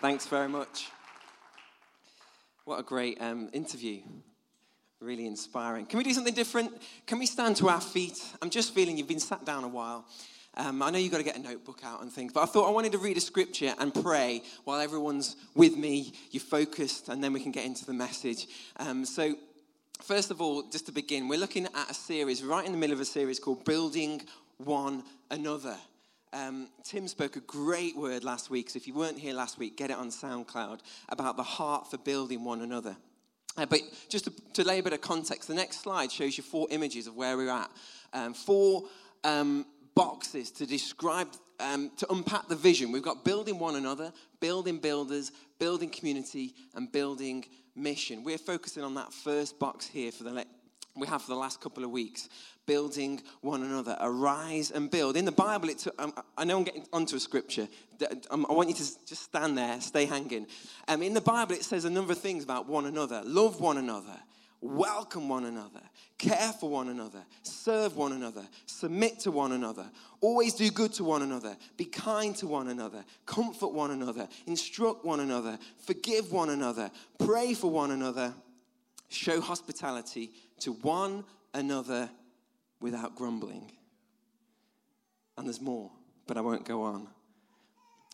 Thanks very much. What a great um, interview. Really inspiring. Can we do something different? Can we stand to our feet? I'm just feeling you've been sat down a while. Um, I know you've got to get a notebook out and things, but I thought I wanted to read a scripture and pray while everyone's with me, you're focused, and then we can get into the message. Um, so, first of all, just to begin, we're looking at a series, right in the middle of a series called Building One Another. Um, Tim spoke a great word last week, so if you weren't here last week, get it on SoundCloud about the heart for building one another. Uh, but just to, to, lay a bit of context, the next slide shows you four images of where we're at. Um, four um, boxes to describe, um, to unpack the vision. We've got building one another, building builders, building community, and building mission. We're focusing on that first box here for the le- we have for the last couple of weeks building one another. Arise and build. In the Bible, it's, um, I know I'm getting onto a scripture. Um, I want you to just stand there, stay hanging. Um, in the Bible, it says a number of things about one another. Love one another, welcome one another, care for one another, serve one another, submit to one another, always do good to one another, be kind to one another, comfort one another, instruct one another, forgive one another, pray for one another, show hospitality to one another without grumbling. And there's more, but I won't go on.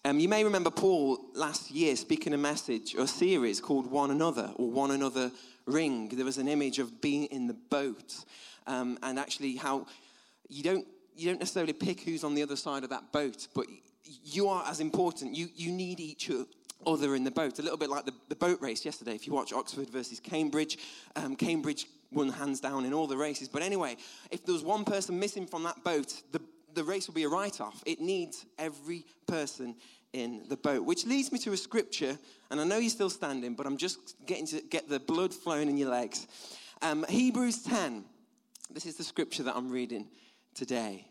Um, you may remember Paul last year speaking a message or series called One Another or One Another Ring. There was an image of being in the boat um, and actually how you don't, you don't necessarily pick who's on the other side of that boat, but you are as important. You, you need each other in the boat. A little bit like the, the boat race yesterday. If you watch Oxford versus Cambridge, um, Cambridge won hands down in all the races. But anyway, if there was one person missing from that boat, the, the race will be a write off. It needs every person in the boat. Which leads me to a scripture, and I know you're still standing, but I'm just getting to get the blood flowing in your legs. Um, Hebrews 10. This is the scripture that I'm reading today.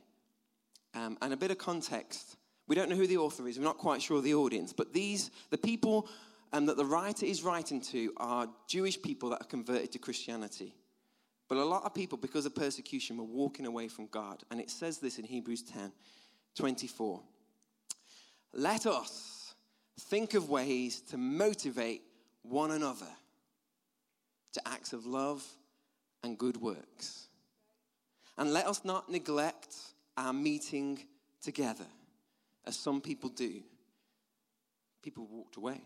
Um, and a bit of context. We don't know who the author is, we're not quite sure the audience, but these, the people um, that the writer is writing to, are Jewish people that are converted to Christianity. But a lot of people, because of persecution, were walking away from God. And it says this in Hebrews 10 24. Let us think of ways to motivate one another to acts of love and good works. And let us not neglect our meeting together, as some people do. People walked away.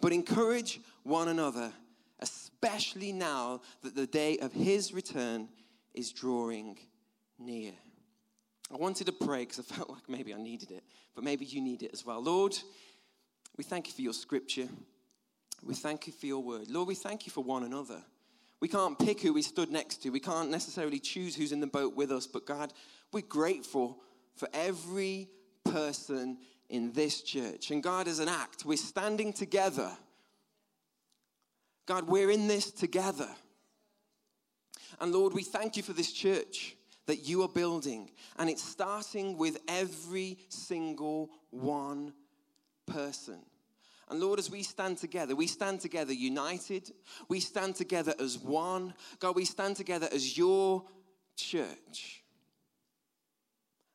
But encourage one another especially now that the day of his return is drawing near. I wanted to pray because I felt like maybe I needed it, but maybe you need it as well. Lord, we thank you for your scripture. We thank you for your word. Lord, we thank you for one another. We can't pick who we stood next to. We can't necessarily choose who's in the boat with us, but God, we're grateful for every person in this church. And God, as an act, we're standing together God, we're in this together. And Lord, we thank you for this church that you are building. And it's starting with every single one person. And Lord, as we stand together, we stand together united. We stand together as one. God, we stand together as your church.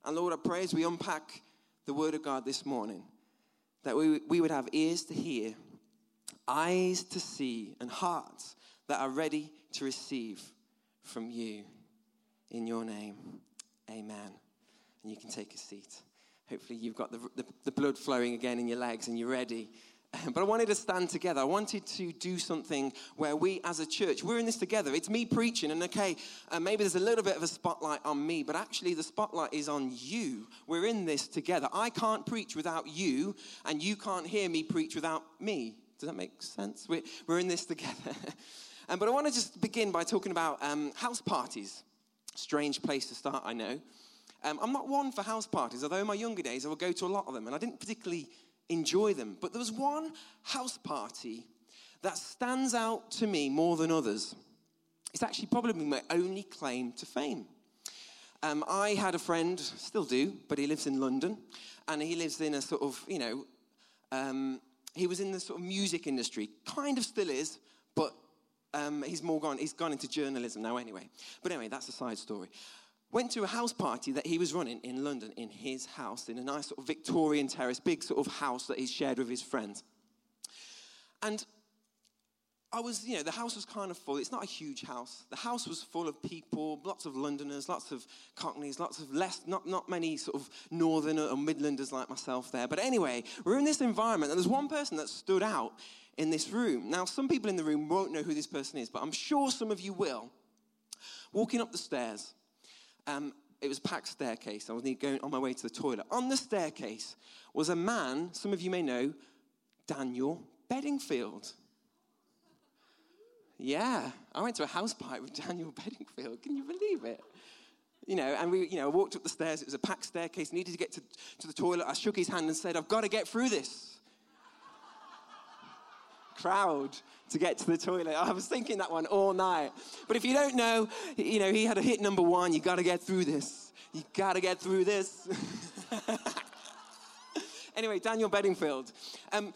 And Lord, I pray as we unpack the word of God this morning that we, we would have ears to hear eyes to see, and hearts that are ready to receive from you. In your name, amen. And you can take a seat. Hopefully, you've got the, the, the blood flowing again in your legs and you're ready. But I wanted to stand together. I wanted to do something where we, as a church, we're in this together. It's me preaching, and okay, uh, maybe there's a little bit of a spotlight on me, but actually, the spotlight is on you. We're in this together. I can't preach without you, and you can't hear me preach without me. Does that make sense? We're, we're in this together. um, but I want to just begin by talking about um, house parties. Strange place to start, I know. Um, I'm not one for house parties, although in my younger days I would go to a lot of them, and I didn't particularly enjoy them. But there was one house party that stands out to me more than others. It's actually probably my only claim to fame. Um, I had a friend, still do, but he lives in London, and he lives in a sort of, you know, um, he was in the sort of music industry, kind of still is, but um, he's more gone, he's gone into journalism now anyway. But anyway, that's a side story. Went to a house party that he was running in London in his house, in a nice sort of Victorian terrace, big sort of house that he shared with his friends. And I was, you know, the house was kind of full. It's not a huge house. The house was full of people, lots of Londoners, lots of Cockneys, lots of less, not, not many sort of Northern or Midlanders like myself there. But anyway, we're in this environment, and there's one person that stood out in this room. Now, some people in the room won't know who this person is, but I'm sure some of you will. Walking up the stairs, um, it was a packed staircase. I was going on my way to the toilet. On the staircase was a man, some of you may know, Daniel Bedingfield. Yeah, I went to a house party with Daniel Bedingfield. Can you believe it? You know, and we, you know, walked up the stairs. It was a packed staircase. Needed to get to, to the toilet. I shook his hand and said, "I've got to get through this." Crowd to get to the toilet. I was thinking that one all night. But if you don't know, you know, he had a hit number one. You got to get through this. You got to get through this. anyway, Daniel Bedingfield. Um,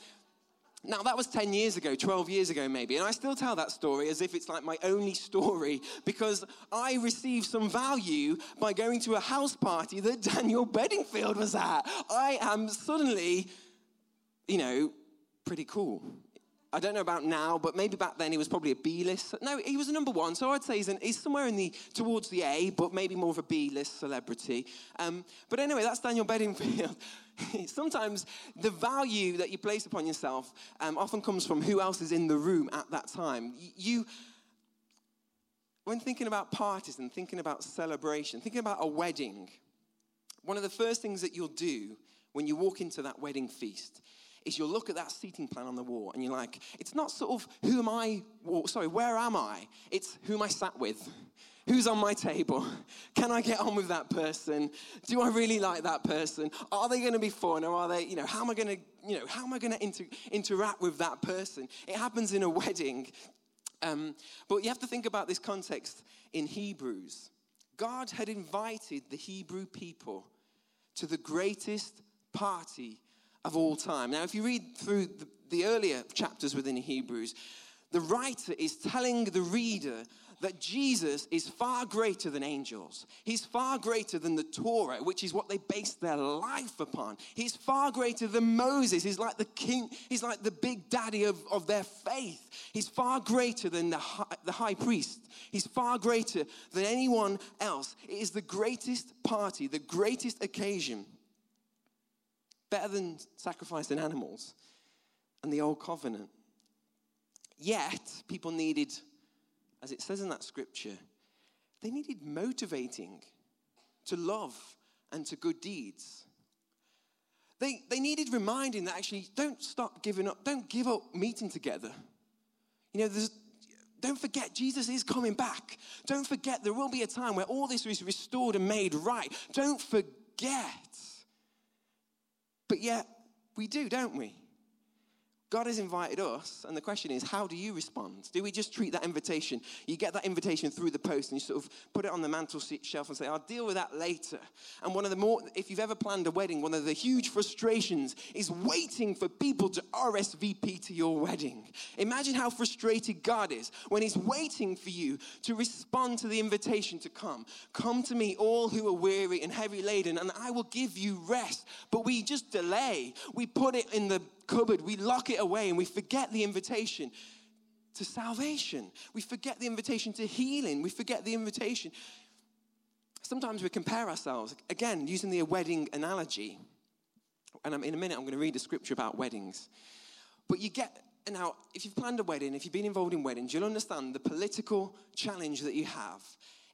now, that was 10 years ago, 12 years ago, maybe. And I still tell that story as if it's like my only story because I received some value by going to a house party that Daniel Bedingfield was at. I am suddenly, you know, pretty cool. I don't know about now, but maybe back then he was probably a B list. No, he was a number one, so I'd say he's, an, he's somewhere in the towards the A, but maybe more of a B list celebrity. Um, but anyway, that's Daniel Bedingfield. Sometimes the value that you place upon yourself um, often comes from who else is in the room at that time. You, when thinking about parties and thinking about celebration, thinking about a wedding, one of the first things that you'll do when you walk into that wedding feast is you'll look at that seating plan on the wall and you're like, it's not sort of who am I, sorry, where am I? It's who am I sat with? Who's on my table? Can I get on with that person? Do I really like that person? Are they going to be fun or are they, you know, how am I going to, you know, how am I going to inter- interact with that person? It happens in a wedding. Um, but you have to think about this context in Hebrews. God had invited the Hebrew people to the greatest party of all time. Now, if you read through the, the earlier chapters within Hebrews, the writer is telling the reader that Jesus is far greater than angels. He's far greater than the Torah, which is what they based their life upon. He's far greater than Moses. He's like the king, he's like the big daddy of, of their faith. He's far greater than the the high priest. He's far greater than anyone else. It is the greatest party, the greatest occasion better than sacrificing animals and the old covenant. Yet, people needed, as it says in that scripture, they needed motivating to love and to good deeds. They, they needed reminding that actually don't stop giving up, don't give up meeting together. You know, don't forget Jesus is coming back. Don't forget there will be a time where all this is restored and made right. Don't forget but yet, we do, don't we? God has invited us, and the question is, how do you respond? Do we just treat that invitation? You get that invitation through the post, and you sort of put it on the mantel shelf and say, I'll deal with that later. And one of the more, if you've ever planned a wedding, one of the huge frustrations is waiting for people to RSVP to your wedding. Imagine how frustrated God is when He's waiting for you to respond to the invitation to come. Come to me, all who are weary and heavy laden, and I will give you rest. But we just delay, we put it in the cupboard, we lock it away, and we forget the invitation to salvation. We forget the invitation to healing. We forget the invitation. Sometimes we compare ourselves, again, using the wedding analogy. And in a minute, I'm going to read a scripture about weddings. But you get, now, if you've planned a wedding, if you've been involved in weddings, you'll understand the political challenge that you have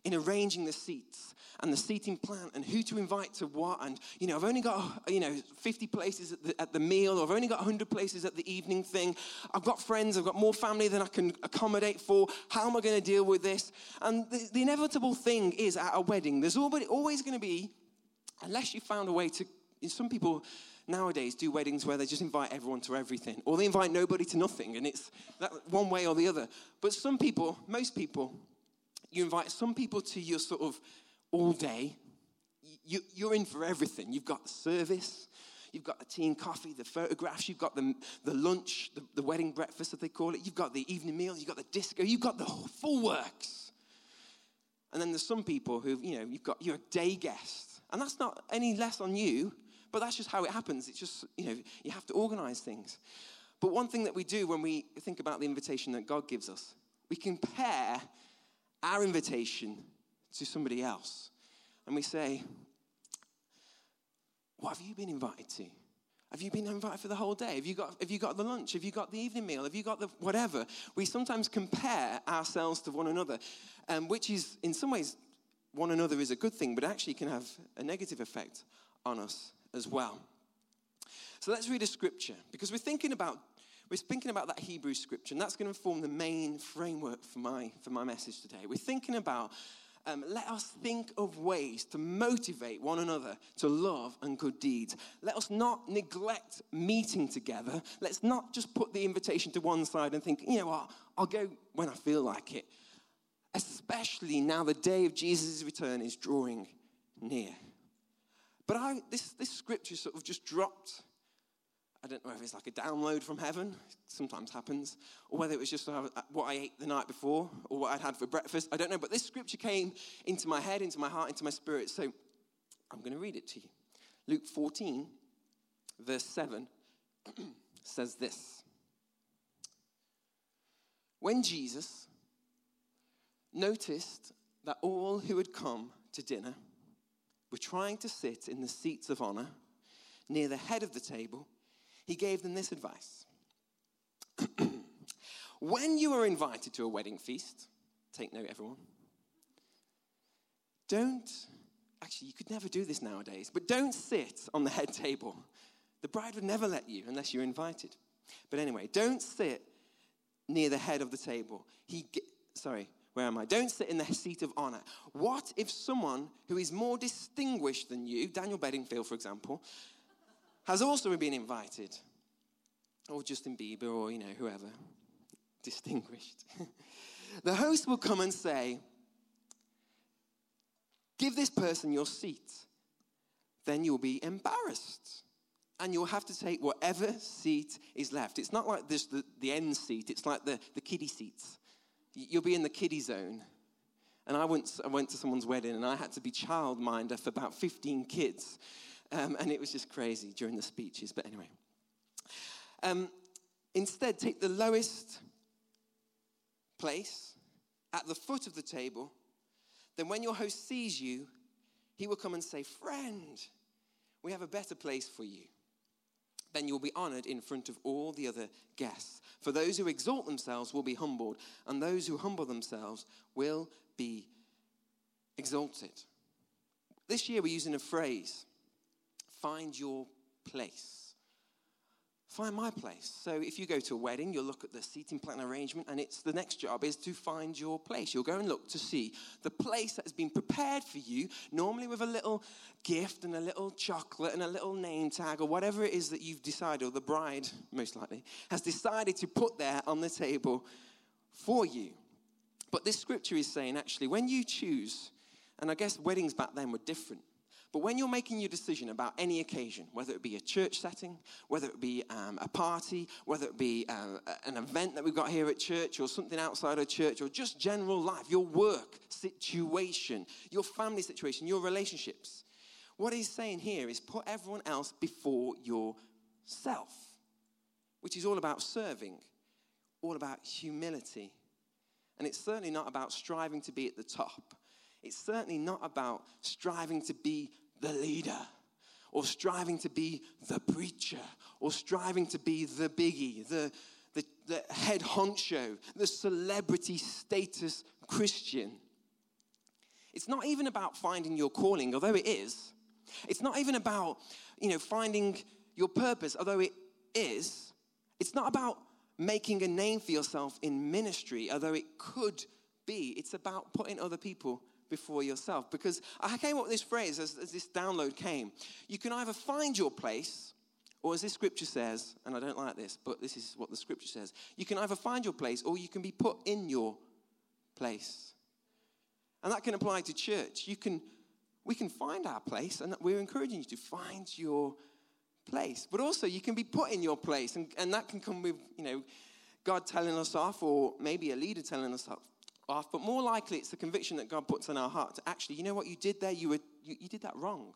in arranging the seats and the seating plan and who to invite to what. And, you know, I've only got, you know, 50 places at the, at the meal, or I've only got 100 places at the evening thing. I've got friends, I've got more family than I can accommodate for. How am I going to deal with this? And the, the inevitable thing is at a wedding, there's always going to be, unless you found a way to, some people, nowadays do weddings where they just invite everyone to everything, or they invite nobody to nothing, and it's that one way or the other. But some people, most people, you invite some people to your sort of all day. You, you're in for everything. You've got the service, you've got the tea and coffee, the photographs, you've got the, the lunch, the, the wedding breakfast, as they call it, you've got the evening meal, you've got the disco, you've got the full works. And then there's some people who, you know, you've got, you're a day guest. And that's not any less on you, but that's just how it happens. It's just, you know, you have to organize things. But one thing that we do when we think about the invitation that God gives us, we compare our invitation to somebody else. And we say, What have you been invited to? Have you been invited for the whole day? Have you got, have you got the lunch? Have you got the evening meal? Have you got the whatever? We sometimes compare ourselves to one another, um, which is, in some ways, one another is a good thing, but actually can have a negative effect on us as well. So let's read a scripture because we're thinking about we're thinking about that Hebrew scripture, and that's going to form the main framework for my for my message today. We're thinking about um, let us think of ways to motivate one another to love and good deeds. Let us not neglect meeting together. Let's not just put the invitation to one side and think, you know what, I'll go when I feel like it. Especially now the day of Jesus' return is drawing near. But I, this, this scripture sort of just dropped I don't know if it's like a download from heaven, sometimes happens, or whether it was just uh, what I ate the night before or what I'd had for breakfast. I don't know, but this scripture came into my head, into my heart, into my spirit. So I'm going to read it to you. Luke 14, verse 7 says this When Jesus noticed that all who had come to dinner were trying to sit in the seats of honor near the head of the table, he gave them this advice When you are invited to a wedding feast, take note, everyone, don't, actually, you could never do this nowadays, but don't sit on the head table. The bride would never let you unless you're invited. But anyway, don't sit near the head of the table. He, sorry, where am I? Don't sit in the seat of honor. What if someone who is more distinguished than you, Daniel Bedingfield, for example, has also been invited. Or Justin Bieber, or, you know, whoever. Distinguished. the host will come and say, Give this person your seat. Then you'll be embarrassed. And you'll have to take whatever seat is left. It's not like this, the, the end seat, it's like the, the kiddie seats. You'll be in the kiddie zone. And I went, I went to someone's wedding and I had to be childminder for about 15 kids um, and it was just crazy during the speeches. But anyway, um, instead, take the lowest place at the foot of the table. Then, when your host sees you, he will come and say, Friend, we have a better place for you. Then you'll be honored in front of all the other guests. For those who exalt themselves will be humbled, and those who humble themselves will be exalted. This year, we're using a phrase Find your place. Find my place. So if you go to a wedding, you'll look at the seating plan arrangement, and it's the next job is to find your place. You'll go and look to see the place that has been prepared for you, normally with a little gift and a little chocolate and a little name tag or whatever it is that you've decided, or the bride, most likely, has decided to put there on the table for you. But this scripture is saying actually, when you choose, and I guess weddings back then were different. But when you're making your decision about any occasion, whether it be a church setting, whether it be um, a party, whether it be uh, an event that we've got here at church, or something outside of church, or just general life, your work situation, your family situation, your relationships, what he's saying here is put everyone else before yourself, which is all about serving, all about humility. And it's certainly not about striving to be at the top. It's certainly not about striving to be the leader or striving to be the preacher or striving to be the biggie, the, the, the head honcho, the celebrity status Christian. It's not even about finding your calling, although it is. It's not even about, you know, finding your purpose, although it is. It's not about making a name for yourself in ministry, although it could be. It's about putting other people before yourself. Because I came up with this phrase as, as this download came. You can either find your place, or as this scripture says, and I don't like this, but this is what the scripture says you can either find your place or you can be put in your place. And that can apply to church. You can, we can find our place, and we're encouraging you to find your place. But also, you can be put in your place, and, and that can come with, you know, God telling us off, or maybe a leader telling us off off, but more likely it's the conviction that God puts in our heart to actually, you know what you did there? You, were, you, you did that wrong.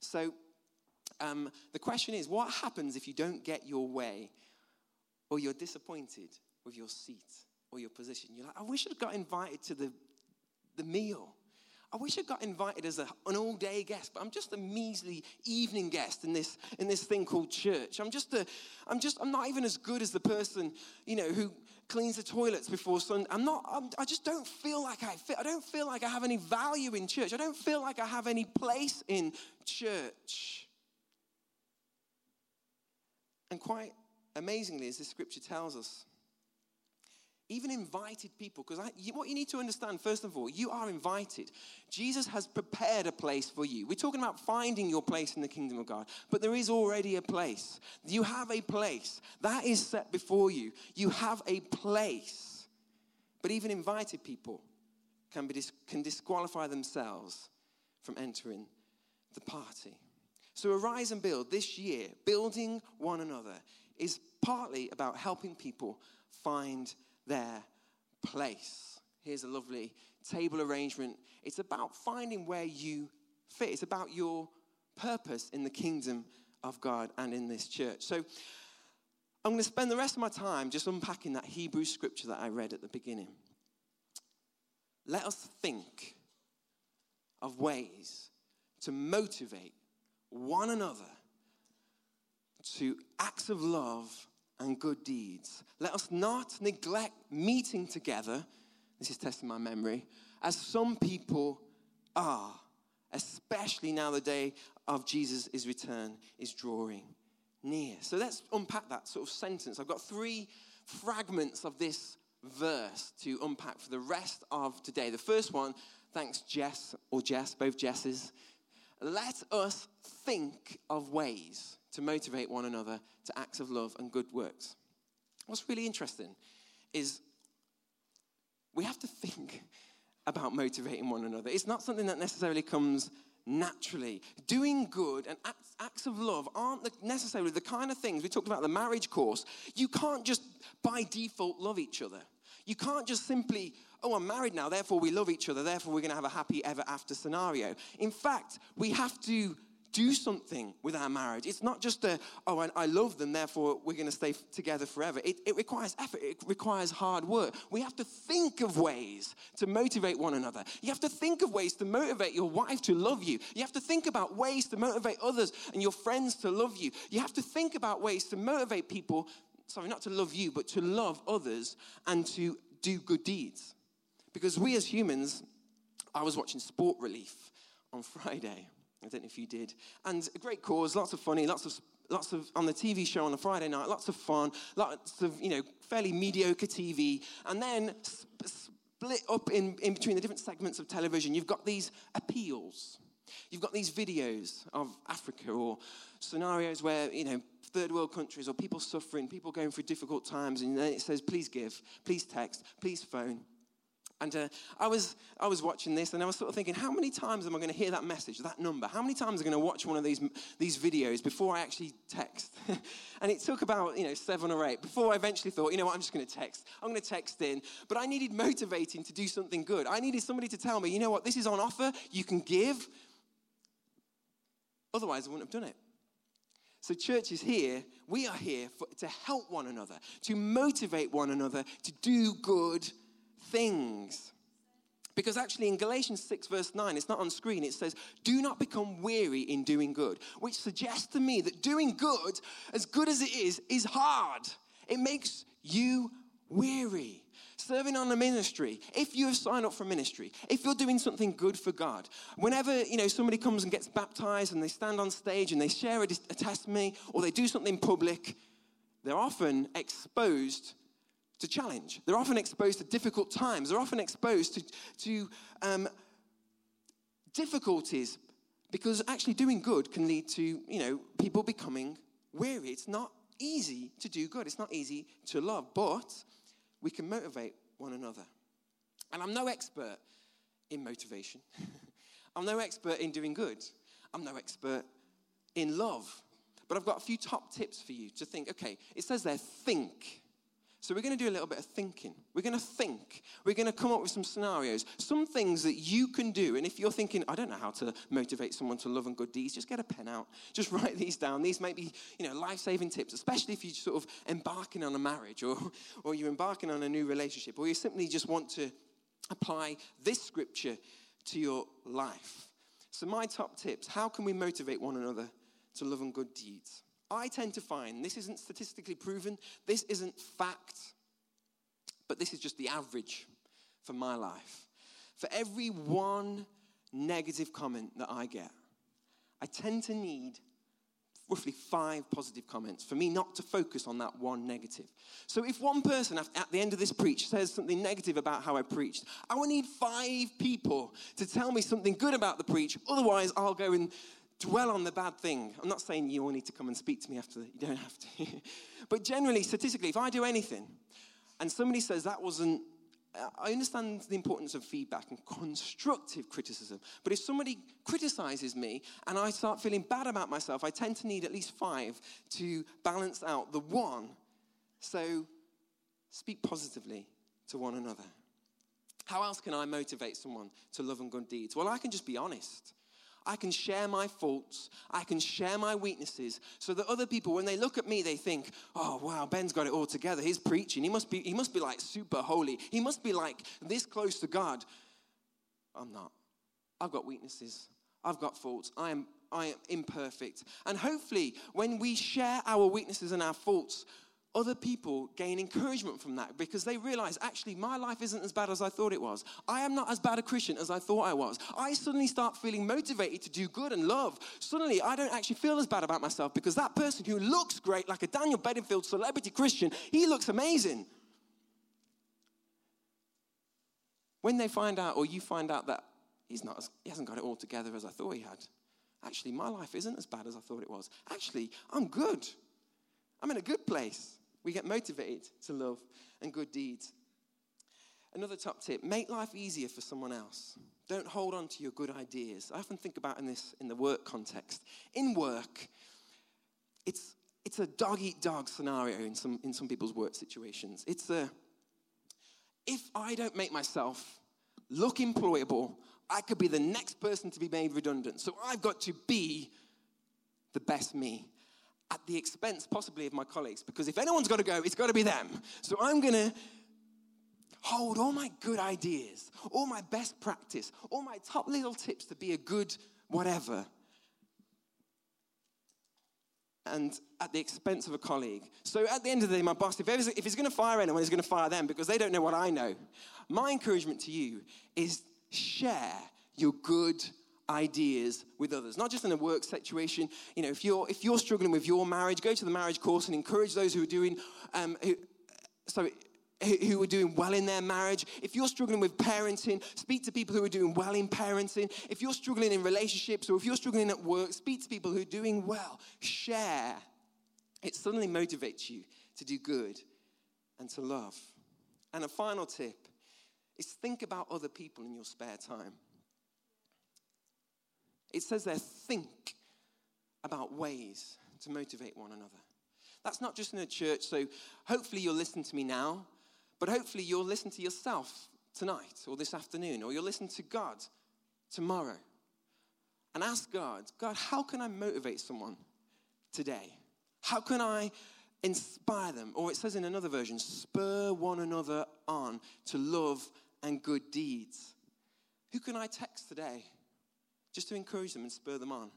So um, the question is, what happens if you don't get your way or you're disappointed with your seat or your position. You're like, I wish I'd got invited to the, the meal. I wish I got invited as a, an all day guest, but I'm just a measly evening guest in this, in this thing called church. I'm just, a, I'm just, I'm not even as good as the person, you know, who cleans the toilets before Sunday. I'm not, I'm, I just don't feel like I fit. I don't feel like I have any value in church. I don't feel like I have any place in church. And quite amazingly, as the scripture tells us, even invited people, because what you need to understand, first of all, you are invited. Jesus has prepared a place for you. We're talking about finding your place in the kingdom of God, but there is already a place. You have a place that is set before you. You have a place. But even invited people can, be, can disqualify themselves from entering the party. So, Arise and Build this year, building one another, is partly about helping people find their place. Here's a lovely table arrangement. It's about finding where you fit, it's about your purpose in the kingdom of God and in this church. So I'm going to spend the rest of my time just unpacking that Hebrew scripture that I read at the beginning. Let us think of ways to motivate one another to acts of love and good deeds. Let us not neglect meeting together, this is testing my memory, as some people are, especially now the day of Jesus' return is drawing near. So let's unpack that sort of sentence. I've got three fragments of this verse to unpack for the rest of today. The first one, thanks Jess or Jess, both Jesses. Let us think of ways to motivate one another to acts of love and good works. What's really interesting is we have to think about motivating one another. It's not something that necessarily comes naturally. Doing good and acts, of love aren't necessarily the kind of things we talked about the marriage course. You can't just by default love each other. You can't just simply, oh, I'm married now, therefore we love each other, therefore we're going to have a happy ever after scenario. In fact, we have to do something with our marriage. It's not just a, oh, I, I love them, therefore we're going to stay together forever. It, it requires effort, it requires hard work. We have to think of ways to motivate one another. You have to think of ways to motivate your wife to love you. You have to think about ways to motivate others and your friends to love you. You have to think about ways to motivate people, sorry, not to love you, but to love others and to do good deeds. Because we as humans, I was watching Sport Relief on Friday I don't know if you did. And a great cause, lots of funny, lots of lots of on the TV show on a Friday night, lots of fun, lots of you know fairly mediocre TV, and then sp- split up in, in between the different segments of television. You've got these appeals. You've got these videos of Africa or scenarios where you know third world countries or people suffering, people going through difficult times, and then it says, please give, please text, please phone. And uh, I, was, I was watching this and I was sort of thinking, how many times am I going to hear that message, that number? How many times am I going to watch one of these, these videos before I actually text? and it took about, you know, seven or eight before I eventually thought, you know what, I'm just going to text. I'm going to text in. But I needed motivating to do something good. I needed somebody to tell me, you know what, this is on offer. You can give. Otherwise, I wouldn't have done it. So, church is here. We are here for, to help one another, to motivate one another to do good things. Because actually, in Galatians 6, verse 9, it's not on screen, it says, Do not become weary in doing good, which suggests to me that doing good, as good as it is, is hard. It makes you weary. Serving on a ministry, if you have signed up for ministry, if you're doing something good for God, whenever you know somebody comes and gets baptized and they stand on stage and they share a, a testimony or they do something public, they're often exposed to challenge. They're often exposed to difficult times. They're often exposed to, to um, difficulties because actually doing good can lead to, you know, people becoming weary. It's not easy to do good. It's not easy to love, but we can motivate one another. And I'm no expert in motivation. I'm no expert in doing good. I'm no expert in love. But I've got a few top tips for you to think. Okay, it says there, think. So we're going to do a little bit of thinking. We're going to think. We're going to come up with some scenarios, some things that you can do. And if you're thinking, I don't know how to motivate someone to love and good deeds, just get a pen out. Just write these down. These might be, you know, life-saving tips, especially if you're sort of embarking on a marriage or, or you're embarking on a new relationship or you simply just want to apply this scripture to your life. So my top tips, how can we motivate one another to love and good deeds? I tend to find this isn't statistically proven, this isn't fact, but this is just the average for my life. For every one negative comment that I get, I tend to need roughly five positive comments for me not to focus on that one negative. So if one person at the end of this preach says something negative about how I preached, I will need five people to tell me something good about the preach. Otherwise, I'll go and dwell on the bad thing. I'm not saying you all need to come and speak to me after, you don't have to. but generally, statistically, if I do anything and somebody says that wasn't, I understand the importance of feedback and constructive criticism. But if somebody criticizes me and I start feeling bad about myself, I tend to need at least five to balance out the one. So speak positively to one another. How else can I motivate someone to love and good deeds? Well, I can just be honest. I can share my faults. I can share my weaknesses so that other people, when they look at me, they think, oh, wow, Ben's got it all together. He's preaching. He must be, he must be like super holy. He must be like this close to God. I'm not. I've got weaknesses. I've got faults. I am, I am imperfect. And hopefully, when we share our weaknesses and our faults, other people gain encouragement from that because they realize actually my life isn't as bad as I thought it was. I am not as bad a Christian as I thought I was. I suddenly start feeling motivated to do good and love. Suddenly, I don't actually feel as bad about myself because that person who looks great, like a Daniel Bedingfield celebrity Christian, he looks amazing. When they find out, or you find out that he's not, as, he hasn't got it all together as I thought he had. Actually, my life isn't as bad as I thought it was. Actually, I'm good. I'm in a good place. We get motivated to love and good deeds. Another top tip make life easier for someone else. Don't hold on to your good ideas. I often think about in this in the work context. In work, it's it's a dog eat dog scenario in some in some people's work situations. It's a if I don't make myself look employable, I could be the next person to be made redundant. So I've got to be the best me at the expense possibly of my colleagues because if anyone's got to go, it's got to be them. So I'm going to hold all my good ideas, all my best practice, all my top little tips to be a good whatever. And at the expense of a colleague. So at the end of the day, my boss, if, if he's going to fire anyone, he's going to fire them because they don't know what I know. My encouragement to you is share your good ideas with others not just in a work situation you know if you're if you're struggling with your marriage go to the marriage course and encourage those who are doing um, who, sorry who are doing well in their marriage. If you're struggling with parenting, speak to people who are doing well in parenting. If you're struggling in relationships or if you're struggling at work, speak to people who are doing well. Share. It suddenly motivates you to do good and to love. And a final tip is think about other people in your spare time. It says there, think about ways to motivate one another. That's not just in a church, so hopefully you'll listen to me now, but hopefully you'll listen to yourself tonight or this afternoon, or you'll listen to God tomorrow and ask God, God, how can I motivate someone today? How can I inspire them? Or it says in another version, spur one another on to love and good deeds. Who can I text today? Just to encourage them and spur them on.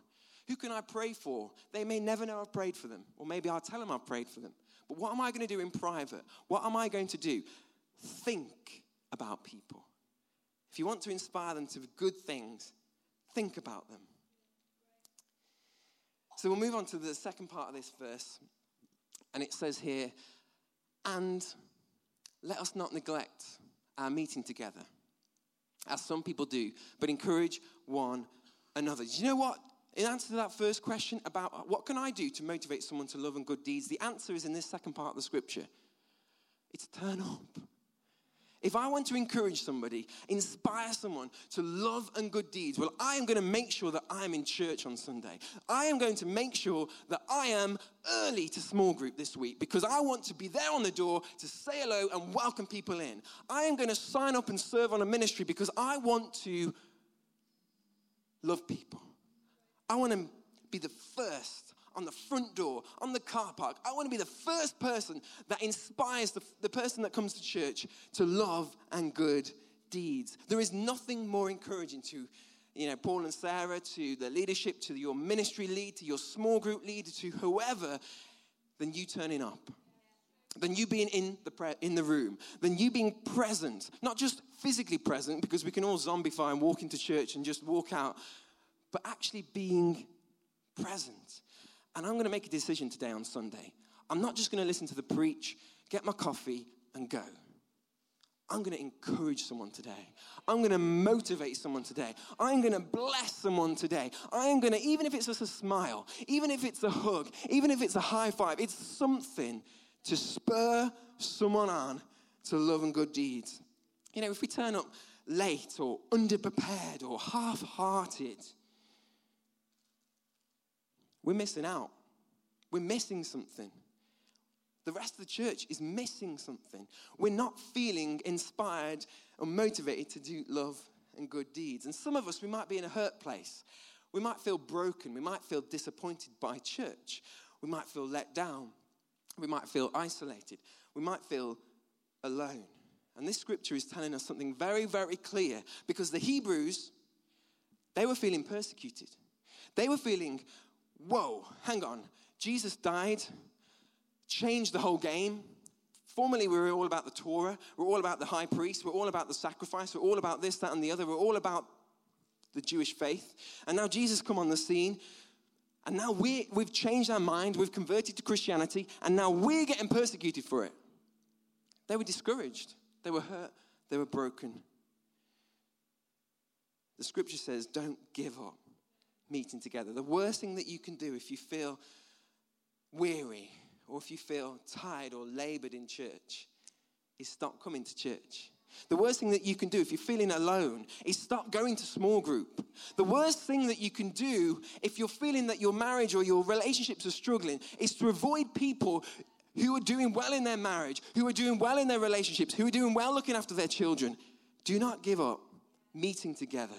Who can I pray for? They may never know I've prayed for them, or maybe I'll tell them I've prayed for them. But what am I going to do in private? What am I going to do? Think about people. If you want to inspire them to good things, think about them. So we'll move on to the second part of this verse. And it says here, and let us not neglect our meeting together, as some people do, but encourage one another. You know what? In answer to that first question about uh, what can I do to motivate someone to love and good deeds, the answer is in this second part of the scripture. It's turn up. if I want to encourage somebody, inspire someone to love and good deeds, well, I am going to make sure that I'm in church on Sunday. I am going to make sure that I am early to small group this week because I want to be there on the door to say hello and welcome people in. I am going to sign up and serve on a ministry because I want to love people. I want to be the first on the front door, on the car park. I want to be the first person that inspires the, the person that comes to church to love and good deeds. There is nothing more encouraging to you know, Paul and Sarah, to the leadership, to your ministry lead, to your small group leader, to whoever, than you turning up. Than you being in the, pre- in the room, than you being present, not just physically present, because we can all zombify and walk into church and just walk out, but actually being present. And I'm going to make a decision today on Sunday. I'm not just going to listen to the preach, get my coffee, and go. I'm going to encourage someone today. I'm going to motivate someone today. I'm going to bless someone today. I am going to, even if it's just a smile, even if it's a hug, even if it's a high five, it's something to spur someone on to love and good deeds. You know, if we turn up late or underprepared or half hearted, we're missing out. We're missing something. The rest of the church is missing something. We're not feeling inspired or motivated to do love and good deeds. And some of us, we might be in a hurt place. We might feel broken. We might feel disappointed by church. We might feel let down. We might feel isolated. We might feel alone. And this scripture is telling us something very, very clear because the Hebrews, they were feeling persecuted. They were feeling whoa, hang on. Jesus died, changed the whole game. Formerly, we were all about the Torah, we're all about the high priest, we're all about the sacrifice, we're all about this, that, and the other, we're all about the Jewish faith. And now Jesus come on the scene, and now we, we've changed our mind, we've converted to Christianity, and now we're getting persecuted for it. They were discouraged, they were hurt, they were broken. The scripture says, don't give up meeting together. The worst thing that you can do if you feel weary or if you feel tired or labored in church is stop coming to church. The worst thing that you can do if you're feeling alone is stop going to small group. The worst thing that you can do if you're feeling that your marriage or your relationships are struggling is to avoid people who are doing well in their marriage, who are doing well in their relationships, who are doing well looking after their children. Do not give up meeting together.